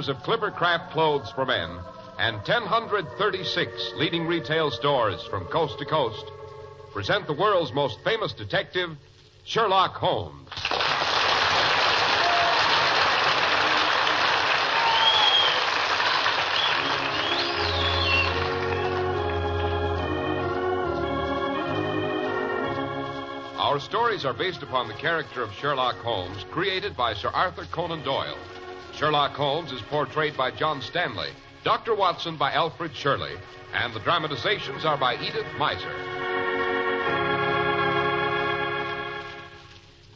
Makers of Clipper Craft clothes for men and 1,036 leading retail stores from coast to coast present the world's most famous detective, Sherlock Holmes. Our stories are based upon the character of Sherlock Holmes, created by Sir Arthur Conan Doyle. Sherlock Holmes is portrayed by John Stanley, Dr. Watson by Alfred Shirley, and the dramatizations are by Edith Meiser.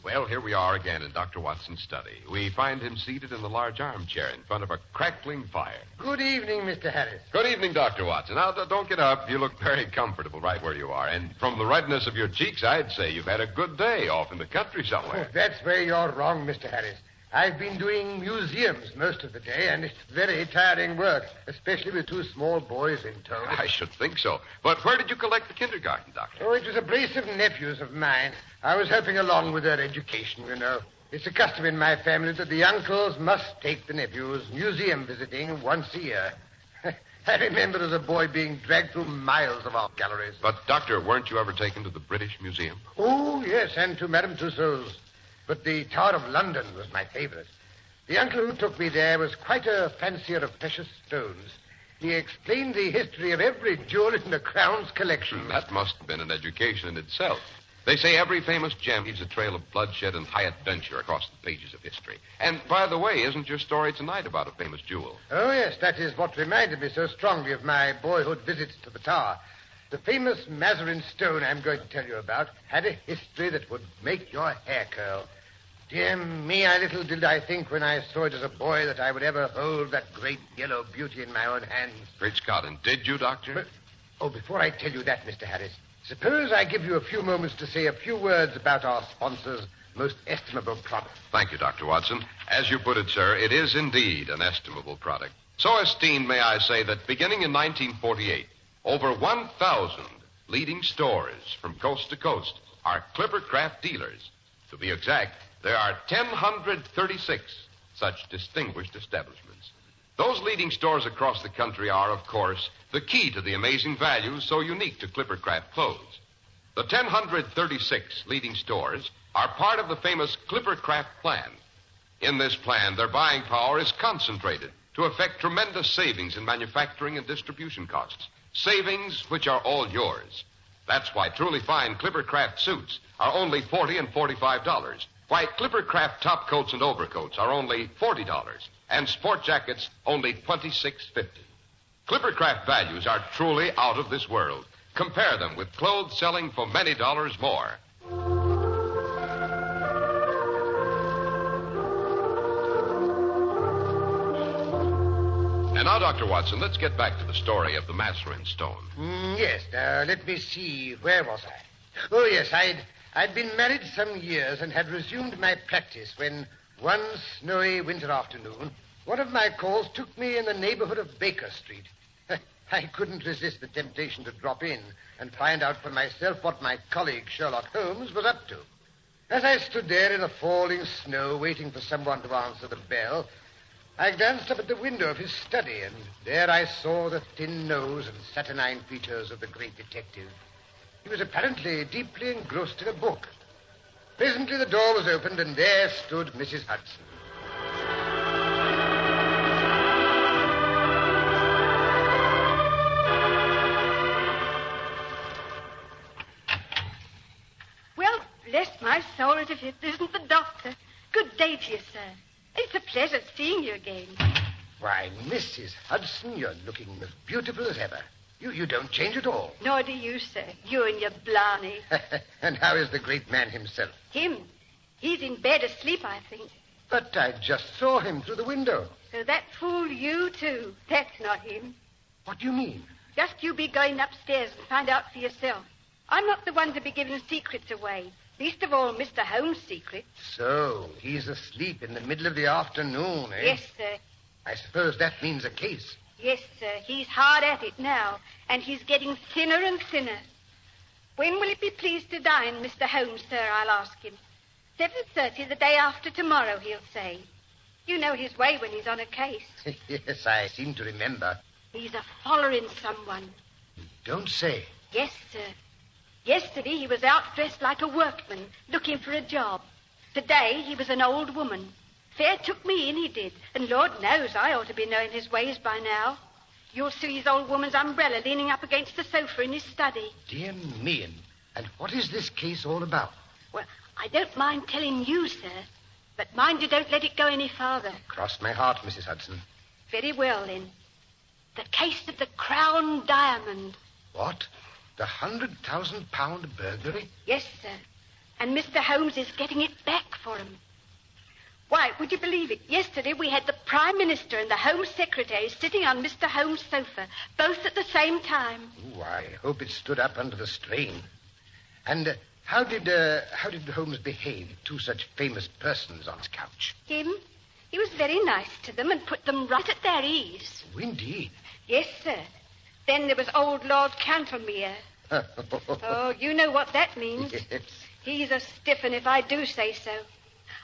Well, here we are again in Dr. Watson's study. We find him seated in the large armchair in front of a crackling fire. Good evening, Mr. Harris. Good evening, Dr. Watson. Now, d- don't get up. You look very comfortable right where you are. And from the redness of your cheeks, I'd say you've had a good day off in the country somewhere. Oh, that's where you're wrong, Mr. Harris. I've been doing museums most of the day, and it's very tiring work, especially with two small boys in tow. I should think so. But where did you collect the kindergarten, Doctor? Oh, it was a brace of nephews of mine. I was helping along with their education, you know. It's a custom in my family that the uncles must take the nephews museum visiting once a year. I remember as a boy being dragged through miles of art galleries. But, Doctor, weren't you ever taken to the British Museum? Oh, yes, and to Madame Tussauds. But the Tower of London was my favorite. The uncle who took me there was quite a fancier of precious stones. He explained the history of every jewel in the Crown's collection. Mm, that must have been an education in itself. They say every famous gem leaves a trail of bloodshed and high adventure across the pages of history. And, by the way, isn't your story tonight about a famous jewel? Oh, yes, that is what reminded me so strongly of my boyhood visits to the Tower. The famous Mazarin stone I'm going to tell you about had a history that would make your hair curl. Dear me, I little did I think when I saw it as a boy that I would ever hold that great yellow beauty in my own hands. Great Scott, and did you, Doctor? But, oh, before I tell you that, Mr. Harris, suppose I give you a few moments to say a few words about our sponsor's most estimable product. Thank you, Dr. Watson. As you put it, sir, it is indeed an estimable product. So esteemed, may I say, that beginning in 1948, over 1,000 leading stores from coast to coast are Clippercraft dealers. To be exact, there are 1,036 such distinguished establishments. Those leading stores across the country are, of course, the key to the amazing values so unique to Clippercraft clothes. The 1,036 leading stores are part of the famous Clippercraft plan. In this plan, their buying power is concentrated to effect tremendous savings in manufacturing and distribution costs. Savings which are all yours. That's why truly fine Clippercraft suits are only 40 and $45. Why Clippercraft top coats and overcoats are only $40 and sport jackets only $26.50. Clippercraft values are truly out of this world. Compare them with clothes selling for many dollars more. And now, Dr. Watson, let's get back to the story of the Mazarin stone. Mm, yes, now, let me see. Where was I? Oh, yes, I'd, I'd been married some years and had resumed my practice when one snowy winter afternoon, one of my calls took me in the neighborhood of Baker Street. I couldn't resist the temptation to drop in and find out for myself what my colleague Sherlock Holmes was up to. As I stood there in the falling snow waiting for someone to answer the bell, I glanced up at the window of his study, and there I saw the thin nose and saturnine features of the great detective. He was apparently deeply engrossed in a book. Presently the door was opened, and there stood Mrs. Hudson. Well, bless my soul, as if it isn't the doctor. Good day to you, sir. It's a pleasure seeing you again. Why, Mrs. Hudson, you're looking as beautiful as ever. You, you don't change at all. Nor do you, sir. You and your Blarney. and how is the great man himself? Him. He's in bed asleep, I think. But I just saw him through the window. So that fooled you, too. That's not him. What do you mean? Just you be going upstairs and find out for yourself. I'm not the one to be giving secrets away. Least of all, Mr. Holmes' secret. So, he's asleep in the middle of the afternoon, eh? Yes, sir. I suppose that means a case. Yes, sir. He's hard at it now, and he's getting thinner and thinner. When will it be pleased to dine, Mr. Holmes, sir? I'll ask him. Seven thirty the day after tomorrow, he'll say. You know his way when he's on a case. yes, I seem to remember. He's a following someone. Don't say. Yes, sir. Yesterday he was out dressed like a workman, looking for a job. Today he was an old woman. Fair took me in, he did. And Lord knows I ought to be knowing his ways by now. You'll see his old woman's umbrella leaning up against the sofa in his study. Dear me, and, and what is this case all about? Well, I don't mind telling you, sir. But mind you don't let it go any farther. Cross my heart, Mrs. Hudson. Very well, then. The case of the Crown Diamond. What? The hundred thousand pound burglary? Yes, sir. And Mr. Holmes is getting it back for him. Why, would you believe it? Yesterday we had the Prime Minister and the Home Secretary sitting on Mr. Holmes' sofa, both at the same time. Oh, I hope it stood up under the strain. And uh, how did uh, how did Holmes behave to such famous persons on his couch? Him? He was very nice to them and put them right at their ease. Oh, indeed. Yes, sir. Then there was old Lord Cantlemere. Oh, you know what that means. yes. He's a stiff, stiff'un, if I do say so.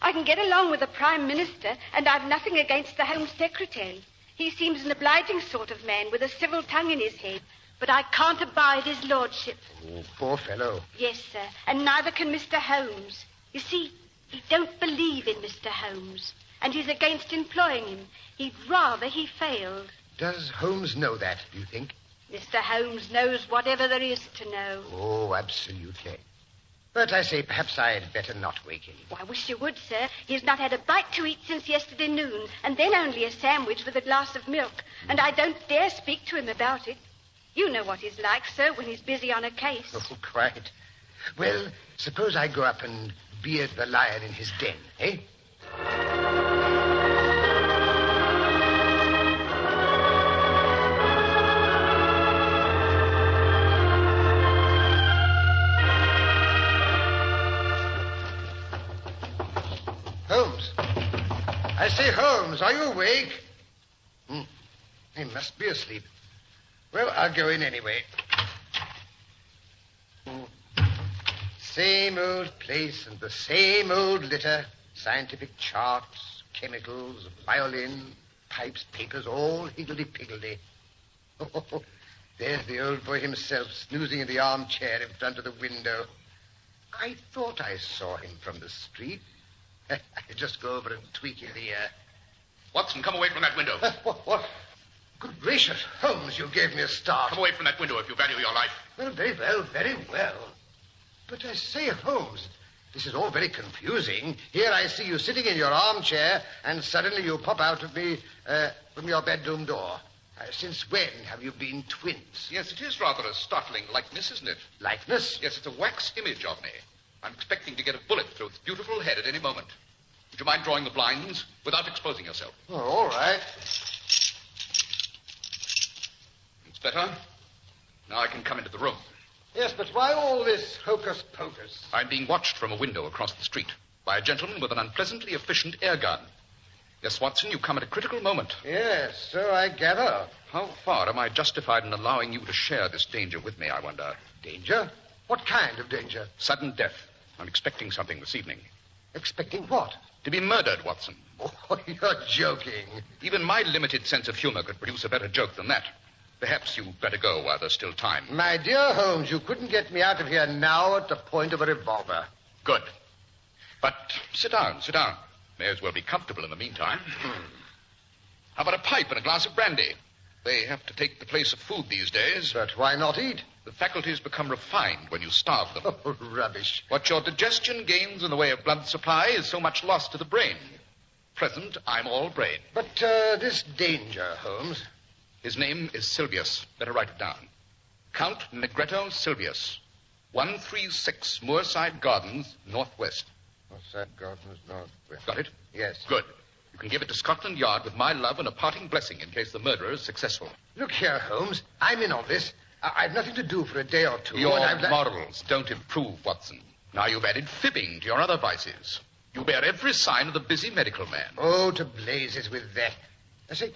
I can get along with the Prime Minister, and I've nothing against the Home Secretary. He seems an obliging sort of man with a civil tongue in his head. But I can't abide his lordship. Oh, poor fellow. Yes, sir, and neither can Mr. Holmes. You see, he don't believe in Mr. Holmes, and he's against employing him. He'd rather he failed. Does Holmes know that, do you think? Mr. Holmes knows whatever there is to know. Oh, absolutely. But I say, perhaps I'd better not wake him. Oh, I wish you would, sir. He's not had a bite to eat since yesterday noon, and then only a sandwich with a glass of milk. And I don't dare speak to him about it. You know what he's like, sir, when he's busy on a case. Oh, quite. Well, suppose I go up and beard the lion in his den, eh? Awake? Hmm. He must be asleep. Well, I'll go in anyway. Hmm. Same old place and the same old litter. Scientific charts, chemicals, violin, pipes, papers, all higgledy-piggledy. Oh, there's the old boy himself snoozing in the armchair in front of the window. I thought I saw him from the street. I just go over and tweak his ear. Watson, come away from that window. what, what? Good gracious, Holmes, you gave me a start. Come away from that window if you value your life. Well, very well, very well. But I say, Holmes, this is all very confusing. Here I see you sitting in your armchair, and suddenly you pop out of me uh, from your bedroom door. Uh, since when have you been twins? Yes, it is rather a startling likeness, isn't it? Likeness? Yes, it's a wax image of me. I'm expecting to get a bullet through its beautiful head at any moment. Would you mind drawing the blinds without exposing yourself? Oh, all right. It's better. Now I can come into the room. Yes, but why all this hocus pocus? I'm being watched from a window across the street by a gentleman with an unpleasantly efficient air gun. Yes, Watson, you come at a critical moment. Yes, so I gather. How far am I justified in allowing you to share this danger with me, I wonder? Danger? What kind of danger? Sudden death. I'm expecting something this evening. Expecting what? To be murdered, Watson. Oh, you're joking. Even my limited sense of humor could produce a better joke than that. Perhaps you'd better go while there's still time. My dear Holmes, you couldn't get me out of here now at the point of a revolver. Good. But sit down, sit down. May as well be comfortable in the meantime. Hmm. How about a pipe and a glass of brandy? They have to take the place of food these days. But why not eat? The faculties become refined when you starve them. Oh, rubbish. What your digestion gains in the way of blood supply is so much lost to the brain. Present, I'm all brain. But uh, this danger, Holmes. His name is Sylvius. Better write it down. Count Negretto Sylvius. 136 Moorside Gardens, Northwest. That, Gardens Northwest? Got it? Yes. Good. Can give it to Scotland Yard with my love and a parting blessing in case the murderer is successful. Look here, Holmes. I'm in on this. I- I've nothing to do for a day or two. Your and I've li- morals don't improve, Watson. Now you've added fibbing to your other vices. You bear every sign of the busy medical man. Oh, to blazes with that. I say,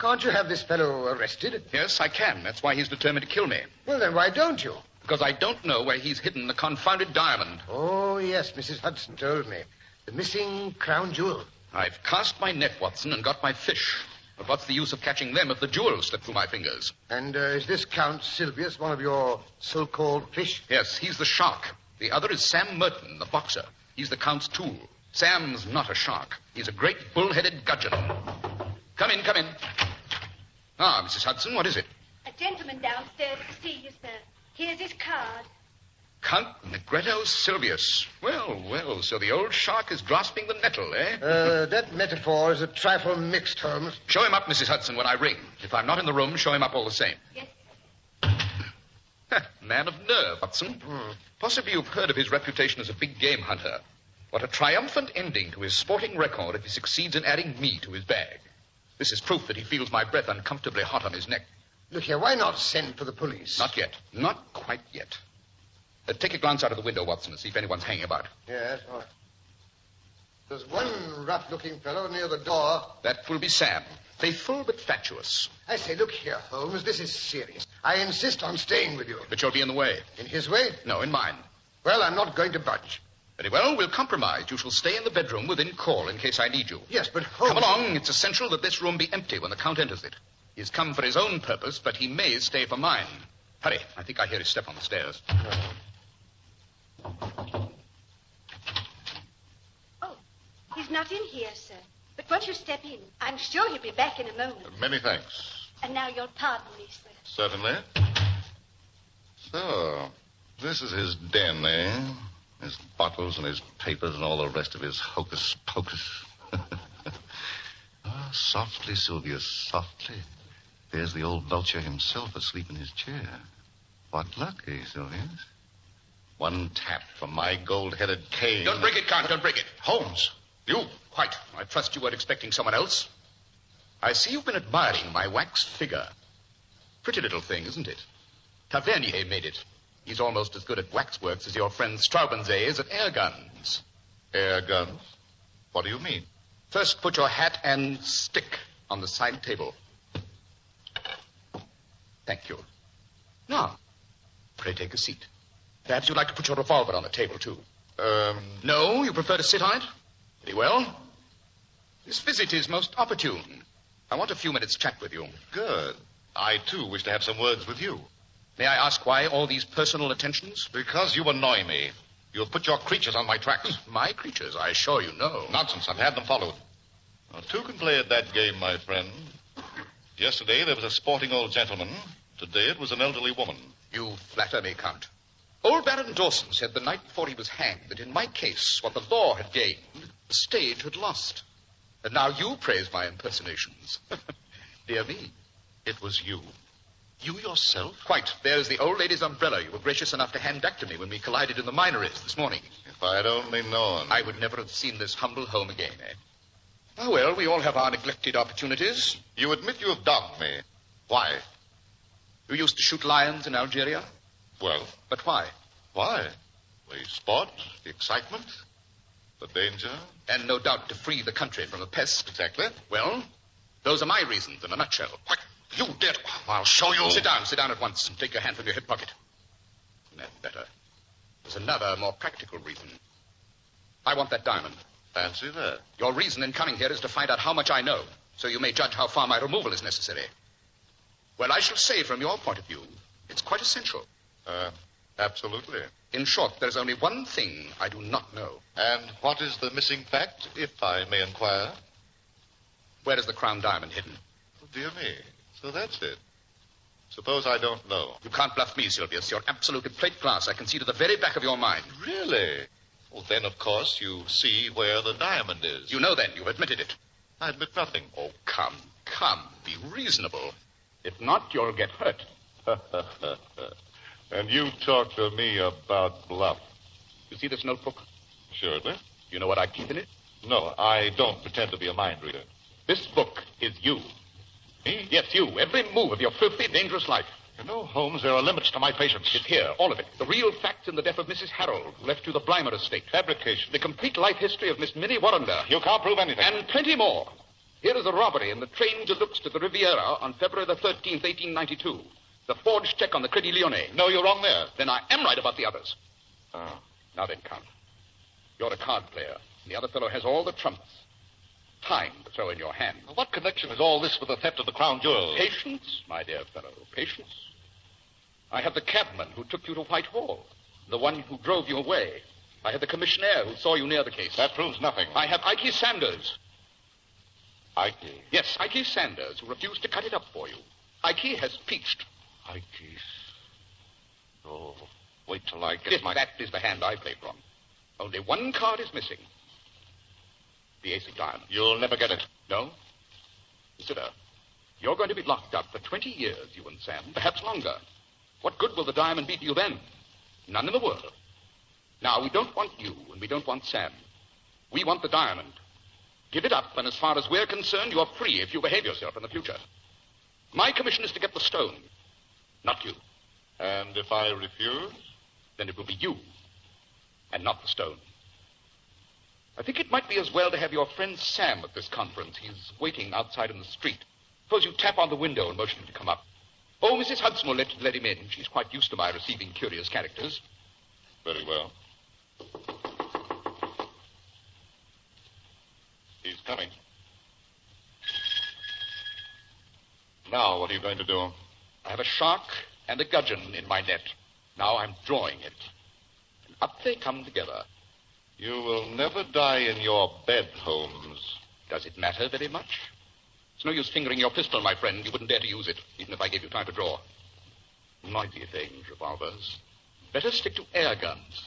can't you have this fellow arrested? Yes, I can. That's why he's determined to kill me. Well, then why don't you? Because I don't know where he's hidden the confounded diamond. Oh, yes, Mrs. Hudson told me. The missing crown jewel. I've cast my net, Watson, and got my fish. But what's the use of catching them if the jewels slip through my fingers? And uh, is this Count Sylvius one of your so-called fish? Yes, he's the shark. The other is Sam Merton, the boxer. He's the Count's tool. Sam's not a shark. He's a great bull-headed gudgeon. Come in, come in. Ah, Mrs. Hudson, what is it? A gentleman downstairs to see you, sir. Here's his card. Count Negretto Sylvius. Well, well, so the old shark is grasping the nettle, eh? Uh, that metaphor is a trifle mixed, Holmes. Show him up, Mrs. Hudson, when I ring. If I'm not in the room, show him up all the same. Yes. Man of nerve, Hudson. Possibly you've heard of his reputation as a big game hunter. What a triumphant ending to his sporting record if he succeeds in adding me to his bag. This is proof that he feels my breath uncomfortably hot on his neck. Look here, why not send for the police? Not yet. Not quite yet. Uh, take a glance out of the window, Watson, and see if anyone's hanging about. Yes, all right. There's one rough-looking fellow near the door. That will be Sam. Faithful but fatuous. I say, look here, Holmes, this is serious. I insist on staying with you. But you'll be in the way. In his way? No, in mine. Well, I'm not going to budge. Very well, we'll compromise. You shall stay in the bedroom within call in case I need you. Yes, but Holmes... Come along. It's essential that this room be empty when the Count enters it. He's come for his own purpose, but he may stay for mine. Hurry. I think I hear his step on the stairs. Oh, he's not in here, sir. But won't you step in, I'm sure he'll be back in a moment. Many thanks. And now you'll pardon me, sir. Certainly. So, this is his den, eh? His bottles and his papers and all the rest of his hocus pocus. ah, softly, Sylvia, softly. There's the old vulture himself asleep in his chair. What luck, eh, Sylvius? One tap from my gold-headed cane. Don't break it, Count. Don't break it. Holmes, you. Quite. I trust you weren't expecting someone else. I see you've been admiring my wax figure. Pretty little thing, isn't it? Tavernier made it. He's almost as good at waxworks as your friend Straubenzee is at air guns. Air guns? What do you mean? First, put your hat and stick on the side table. Thank you. Now, pray take a seat. Perhaps you'd like to put your revolver on the table, too. Um, No, you prefer to sit on it? Very well. This visit is most opportune. I want a few minutes' chat with you. good. I, too, wish to have some words with you. May I ask why all these personal attentions? Because you annoy me. You've put your creatures on my tracks. My creatures, I assure you no. Nonsense. I've had them followed. Now, two can play at that game, my friend. Yesterday there was a sporting old gentleman. Today it was an elderly woman. You flatter me, Count. Old Baron Dawson said the night before he was hanged that in my case, what the law had gained, the stage had lost. And now you praise my impersonations. Dear me. It was you. You yourself? Quite. There's the old lady's umbrella you were gracious enough to hand back to me when we collided in the minories this morning. If I'd only known. I would never have seen this humble home again, eh? Oh, well, we all have our neglected opportunities. You admit you have dogged me. Why? You used to shoot lions in Algeria. Well, But why? why? The sport, the excitement, the danger. And no doubt to free the country from a pest. Exactly. Well, those are my reasons in a nutshell. What? You did. I'll show you. Sit down, sit down at once and take your hand from your hip pocket. That's better. There's another, more practical reason. I want that diamond. Fancy that. Your reason in coming here is to find out how much I know, so you may judge how far my removal is necessary. Well, I shall say from your point of view, it's quite essential. Uh, absolutely. In short, there's only one thing I do not know. And what is the missing fact, if I may inquire? Where is the crown diamond hidden? Oh, dear me. So that's it. Suppose I don't know. You can't bluff me, Sylvius. You're absolutely plate glass. I can see to the very back of your mind. Really? Well, then, of course, you see where the diamond is. You know then. You've admitted it. I admit nothing. Oh, come, come. Be reasonable. If not, you'll get hurt. and you talk to me about bluff. You see this notebook? Surely. You know what I keep in it? No, I don't pretend to be a mind reader. This book is you. Me? Yes, you. Every move of your filthy, dangerous life. You know, Holmes, there are limits to my patience. It's here, all of it. The real facts in the death of Mrs. Harold, who left you the Blymer estate. Fabrication. The complete life history of Miss Minnie Warrender. You can't prove anything. And plenty more. Here is a robbery in the train de luxe to the Riviera on February the 13th, 1892. The forged check on the Credit Lyonnais. No, you're wrong there. Then I am right about the others. Oh. Now then, Count. You're a card player. And the other fellow has all the trumps. Time to throw in your hand. What connection is all this with the theft of the crown jewels? Patience, my dear fellow, patience. I have the cabman who took you to Whitehall, the one who drove you away. I have the commissionaire who saw you near the case. That proves nothing. I have Ike Sanders. Ike? Yes, Ike Sanders, who refused to cut it up for you. Ike has peached. Ike. Oh, wait till I get my... that is the hand I play from. Only one card is missing. The ace of diamonds. You'll never get it. No? Consider. You're going to be locked up for 20 years, you and Sam, perhaps longer. What good will the diamond be to you then? None in the world. Now, we don't want you, and we don't want Sam. We want the diamond. Give it up, and as far as we're concerned, you're free if you behave yourself in the future. My commission is to get the stone, not you. And if I refuse? Then it will be you, and not the stone. I think it might be as well to have your friend Sam at this conference. He's waiting outside in the street. Suppose you tap on the window and motion him to come up. Oh, Mrs. Hudson will let, let him in. She's quite used to my receiving curious characters. Very well. He's coming. Now, what are you going to do? I have a shark and a gudgeon in my net. Now I'm drawing it. And up they come together. You will never die in your bed, Holmes. Does it matter very much? It's no use fingering your pistol, my friend. You wouldn't dare to use it, even if I gave you time to draw. Noisy things, revolvers. Better stick to air guns.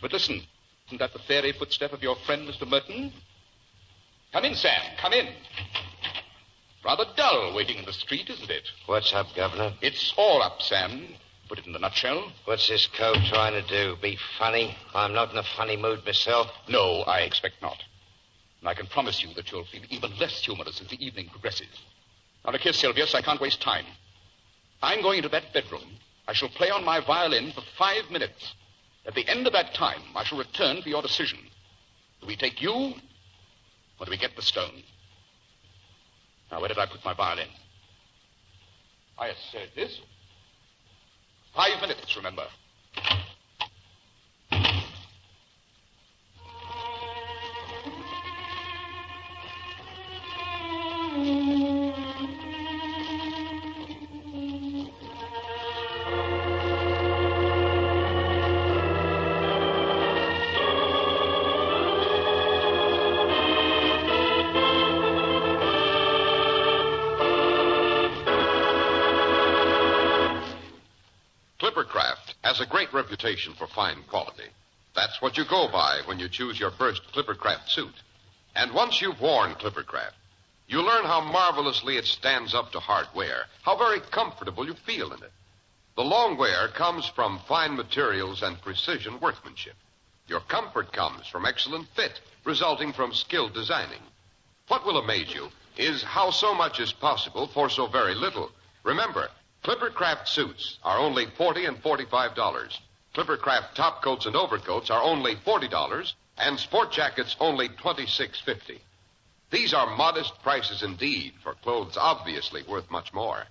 But listen, isn't that the fairy footstep of your friend, Mr. Merton? Come in, Sam. Come in. Rather dull waiting in the street, isn't it? What's up, Governor? It's all up, Sam. Put it in the nutshell. What's this cove trying to do? Be funny? I'm not in a funny mood myself. No, I expect not. And I can promise you that you'll feel even less humorous as the evening progresses. Now, look here, Sylvius, I can't waste time. I'm going into that bedroom. I shall play on my violin for five minutes. At the end of that time, I shall return for your decision. Do we take you, or do we get the stone? Now, where did I put my violin? I said this. Five minutes, remember. Great reputation for fine quality. That's what you go by when you choose your first Clippercraft suit. And once you've worn Clippercraft, you learn how marvelously it stands up to hard wear, how very comfortable you feel in it. The long wear comes from fine materials and precision workmanship. Your comfort comes from excellent fit, resulting from skilled designing. What will amaze you is how so much is possible for so very little. Remember, Clippercraft suits are only forty and forty-five dollars. Clippercraft top coats and overcoats are only forty dollars, and sport jackets only twenty-six fifty. These are modest prices indeed for clothes obviously worth much more.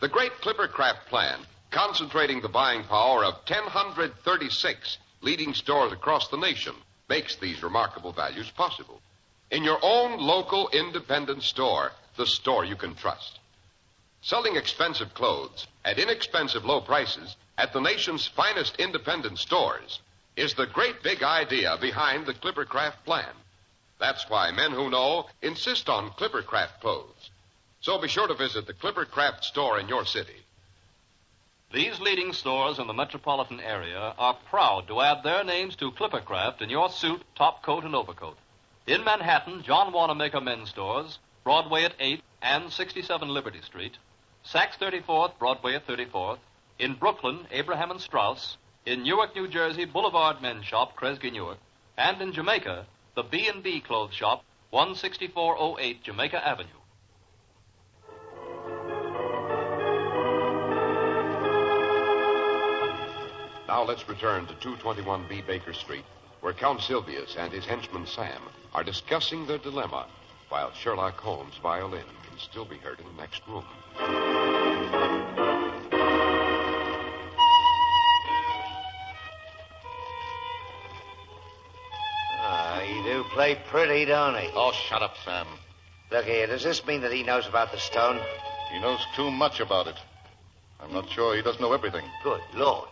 The great Clippercraft plan, concentrating the buying power of 1,036 leading stores across the nation, makes these remarkable values possible. In your own local independent store, the store you can trust. Selling expensive clothes at inexpensive low prices at the nation's finest independent stores is the great big idea behind the Clippercraft plan. That's why men who know insist on Clippercraft clothes. So be sure to visit the Clippercraft store in your city. These leading stores in the metropolitan area are proud to add their names to Clippercraft in your suit, top coat, and overcoat. In Manhattan, John Wanamaker Men's Stores, Broadway at 8th and 67 Liberty Street, Saks 34th, Broadway at 34th, in Brooklyn, Abraham and Straus, in Newark, New Jersey, Boulevard Men's Shop, Kresge Newark, and in Jamaica, the B&B Clothes Shop, 16408 Jamaica Avenue. Now let's return to 221B Baker Street, where Count Sylvius and his henchman Sam are discussing their dilemma, while Sherlock Holmes' violin can still be heard in the next room. Play pretty, don't he? Oh, shut up, Sam. Look here, does this mean that he knows about the stone? He knows too much about it. I'm not sure he doesn't know everything. Good Lord.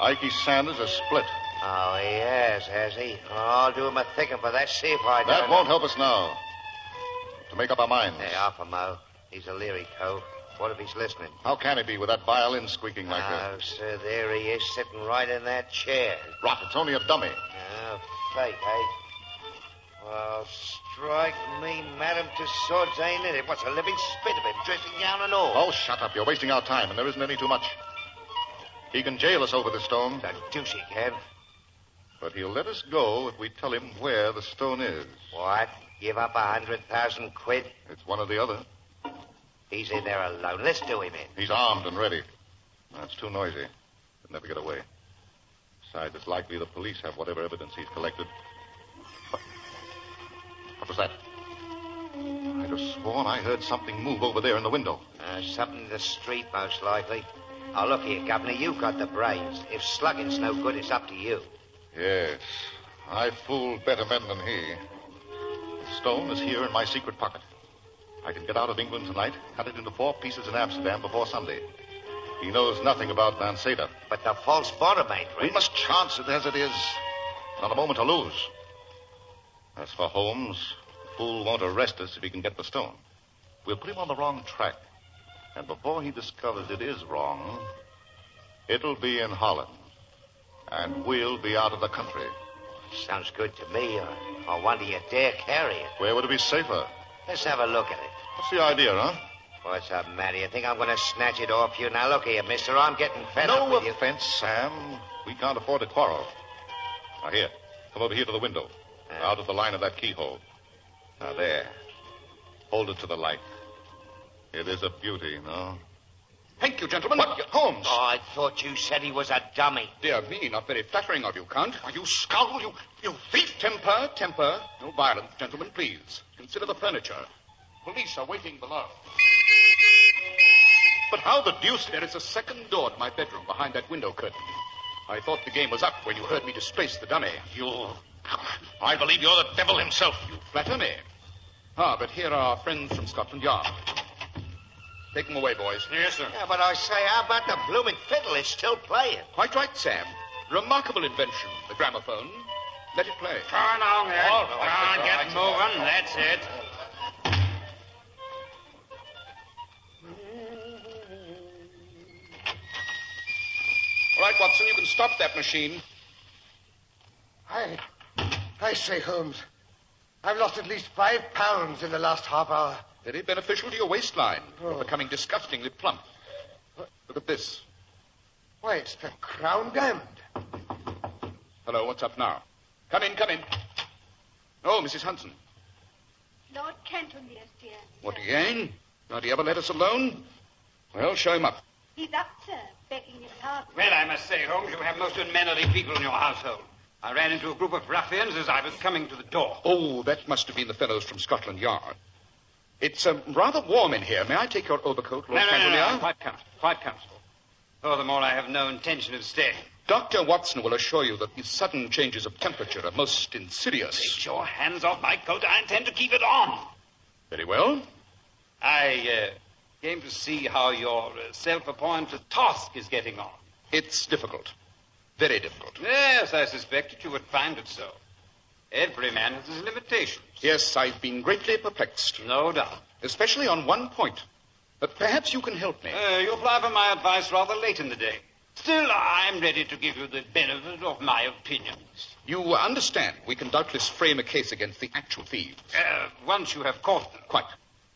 Ikey Sanders is split. Oh, he has, has he? Oh, I'll do him a thinking for that. See if I don't. That won't help us now. To make up our minds. Hey, off him, Mo. He's a leery cove. What if he's listening? How can he be with that violin squeaking like that? Oh, sir, there he is, sitting right in that chair. Rot, it's only a dummy. Oh, fake, eh? Well, strike me, madam, to swords ain't it? What's a living spit of him, dressing gown and all? Oh, shut up. You're wasting our time, and there isn't any too much. He can jail us over the stone, The deuce he can. but he'll let us go if we tell him where the stone is. What? Give up a hundred thousand quid? It's one or the other. He's in there alone. Let's do him in. He's armed and ready. That's too noisy. He'll never get away. Besides, it's likely the police have whatever evidence he's collected. What, what was that? I'd have sworn I heard something move over there in the window. Uh, something in the street, most likely. Oh, look here, Governor. You've got the brains. If slugging's no good, it's up to you. Yes, I fooled better men than he. The stone is here in my secret pocket. I can get out of England tonight, cut it into four pieces in Amsterdam before Sunday. He knows nothing about Van Seddar. But the false bottom ain't We must chance it as it is. Not a moment to lose. As for Holmes, fool won't arrest us if he can get the stone. We'll put him on the wrong track. And before he discovers it is wrong, it'll be in Holland. And we'll be out of the country. Sounds good to me. I, I wonder you dare carry it. Where would it be safer? Let's have a look at it. What's the idea, huh? What's up, Matty? You think I'm going to snatch it off you? Now, look here, mister. I'm getting fed up no with you. offense, Sam. We can't afford to quarrel. Now, here. Come over here to the window. Uh. Out of the line of that keyhole. Now, there. Hold it to the light. It is a beauty, no? Thank you, gentlemen. What? Holmes. Oh, I thought you said he was a dummy. Dear me, not very flattering of you, Count. You scoundrel, you, you thief. Temper, temper. No violence, gentlemen, please. Consider the furniture. Police are waiting below. But how the deuce... There is a second door to my bedroom behind that window curtain. I thought the game was up when you heard me displace the dummy. You... I believe you're the devil himself. You flatter me. Ah, but here are our friends from Scotland Yard. Take them away, boys. Yes, sir. Yeah, but I say, how about the blooming fiddle? It's still playing. Quite right, Sam. Remarkable invention, the gramophone. Let it play. Turn on, Ed. All Come on, get moving. That's it. All right, Watson, you can stop that machine. I. I say, Holmes. I've lost at least five pounds in the last half hour. Very beneficial to your waistline. You're Oh. becoming disgustingly plump. Look at this. Why, it's the Crown Diamond. Hello, what's up now? Come in, come in. Oh, Mrs. Hudson. Lord Cantlemere, dear. What again? Don't he ever let us alone? Well, show him up. He's up, sir, begging his pardon. Well, I must say, Holmes, you have most unmannerly people in your household. I ran into a group of ruffians as I was coming to the door. Oh, that must have been the fellows from Scotland Yard. It's um, rather warm in here. May I take your overcoat, Lord no, no, no, no? I'm quite comfortable. Quite comfortable. Oh, the more I have no intention of staying. Dr. Watson will assure you that these sudden changes of temperature are most insidious. Take your hands off my coat. I intend to keep it on. Very well. I uh, came to see how your uh, self-appointed task is getting on. It's difficult. Very difficult. Yes, I suspected you would find it so. Every man has his limitations. Yes, I've been greatly perplexed. No doubt. Especially on one point. But perhaps you can help me. Uh, you apply for my advice rather late in the day. Still, I'm ready to give you the benefit of my opinions. You understand, we can doubtless frame a case against the actual thieves. Uh, once you have caught them. Quite.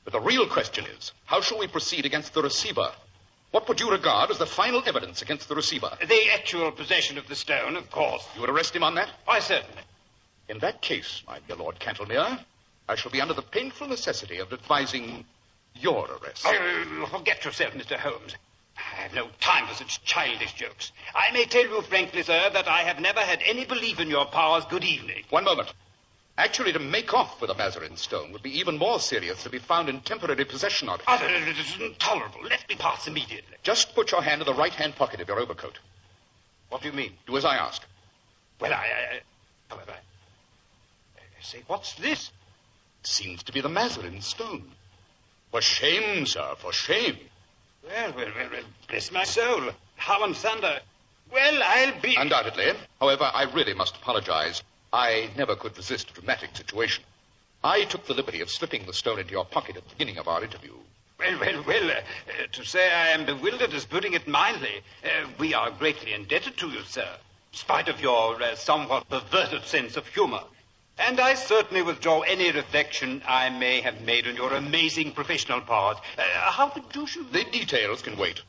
But the real question is, how shall we proceed against the receiver? What would you regard as the final evidence against the receiver? The actual possession of the stone, of course. You would arrest him on that? Why, certainly. In that case, my dear Lord Cantlemere, I shall be under the painful necessity of advising your arrest. Oh, forget yourself, Mr. Holmes. I have no time for such childish jokes. I may tell you frankly, sir, that I have never had any belief in your powers. Good evening. One moment. Actually, to make off with a Mazarin stone would be even more serious to be found in temporary possession of it. Oh, it is intolerable. Let me pass immediately. Just put your hand in the right hand pocket of your overcoat. What do you mean? Do as I ask. Well, I. I however. I say, what's this? Seems to be the Mazarin stone. For shame, sir, for shame. Well, well, well, well, bless my soul. How in thunder. Well, I'll be. Undoubtedly. However, I really must apologize. I never could resist a dramatic situation. I took the liberty of slipping the stone into your pocket at the beginning of our interview. Well, well, well. Uh, uh, to say I am bewildered is putting it mildly. Uh, we are greatly indebted to you, sir, in spite of your uh, somewhat perverted sense of humor. And I certainly withdraw any reflection I may have made on your amazing professional powers. Uh, how could you. The details can wait.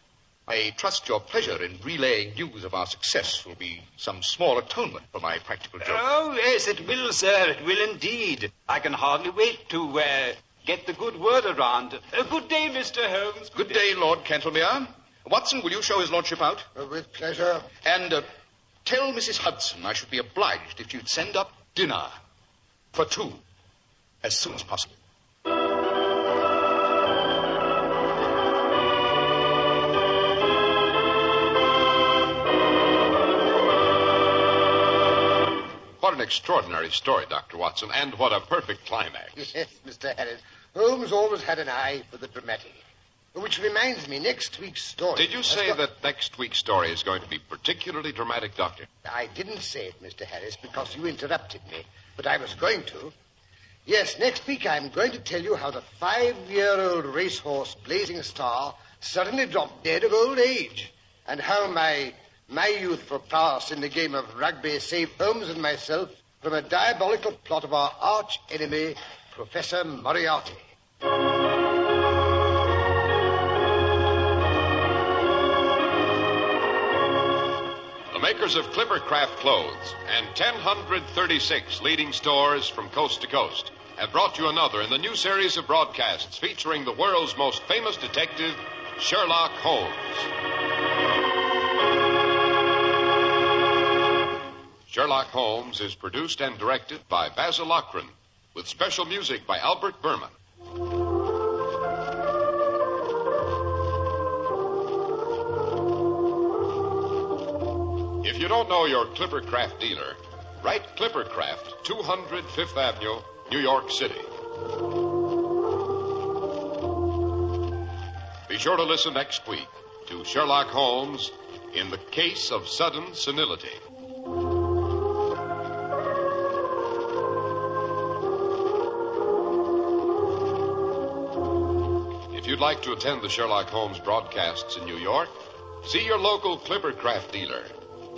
I trust your pleasure in relaying news of our success will be some small atonement for my practical joke. Oh, yes, it will, sir. It will indeed. I can hardly wait to uh, get the good word around. Uh, good day, Mr. Holmes. Good, good day, day, Lord Cantlemere. Watson, will you show his lordship out? Uh, with pleasure. And uh, tell Mrs. Hudson I should be obliged if you'd send up dinner for two as soon as possible. What an extraordinary story, Dr. Watson, and what a perfect climax. Yes, Mr. Harris. Holmes always had an eye for the dramatic. Which reminds me, next week's story. Did you say got... that next week's story is going to be particularly dramatic, Doctor? I didn't say it, Mr. Harris, because you interrupted me. But I was going to. Yes, next week I'm going to tell you how the five year old racehorse Blazing Star suddenly dropped dead of old age, and how my my youthful prowess in the game of rugby saved Holmes and myself from a diabolical plot of our arch enemy, Professor Moriarty. The makers of Clippercraft clothes and 1,036 leading stores from coast to coast have brought you another in the new series of broadcasts featuring the world's most famous detective, Sherlock Holmes. Sherlock Holmes is produced and directed by Basil Loughrane, with special music by Albert Buhrman. If you don't know your Clippercraft dealer, write Clippercraft, 200 Fifth Avenue, New York City. Be sure to listen next week to Sherlock Holmes in the case of sudden senility. You'd like to attend the Sherlock Holmes broadcasts in New York, see your local Clippercraft dealer,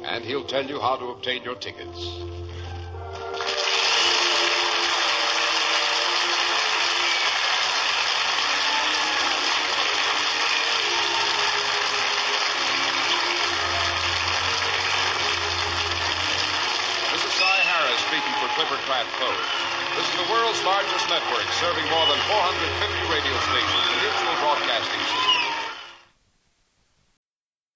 and he'll tell you how to obtain your tickets. Clippercraft Clothes. This is the world's largest network serving more than 450 radio stations and mutual broadcasting systems.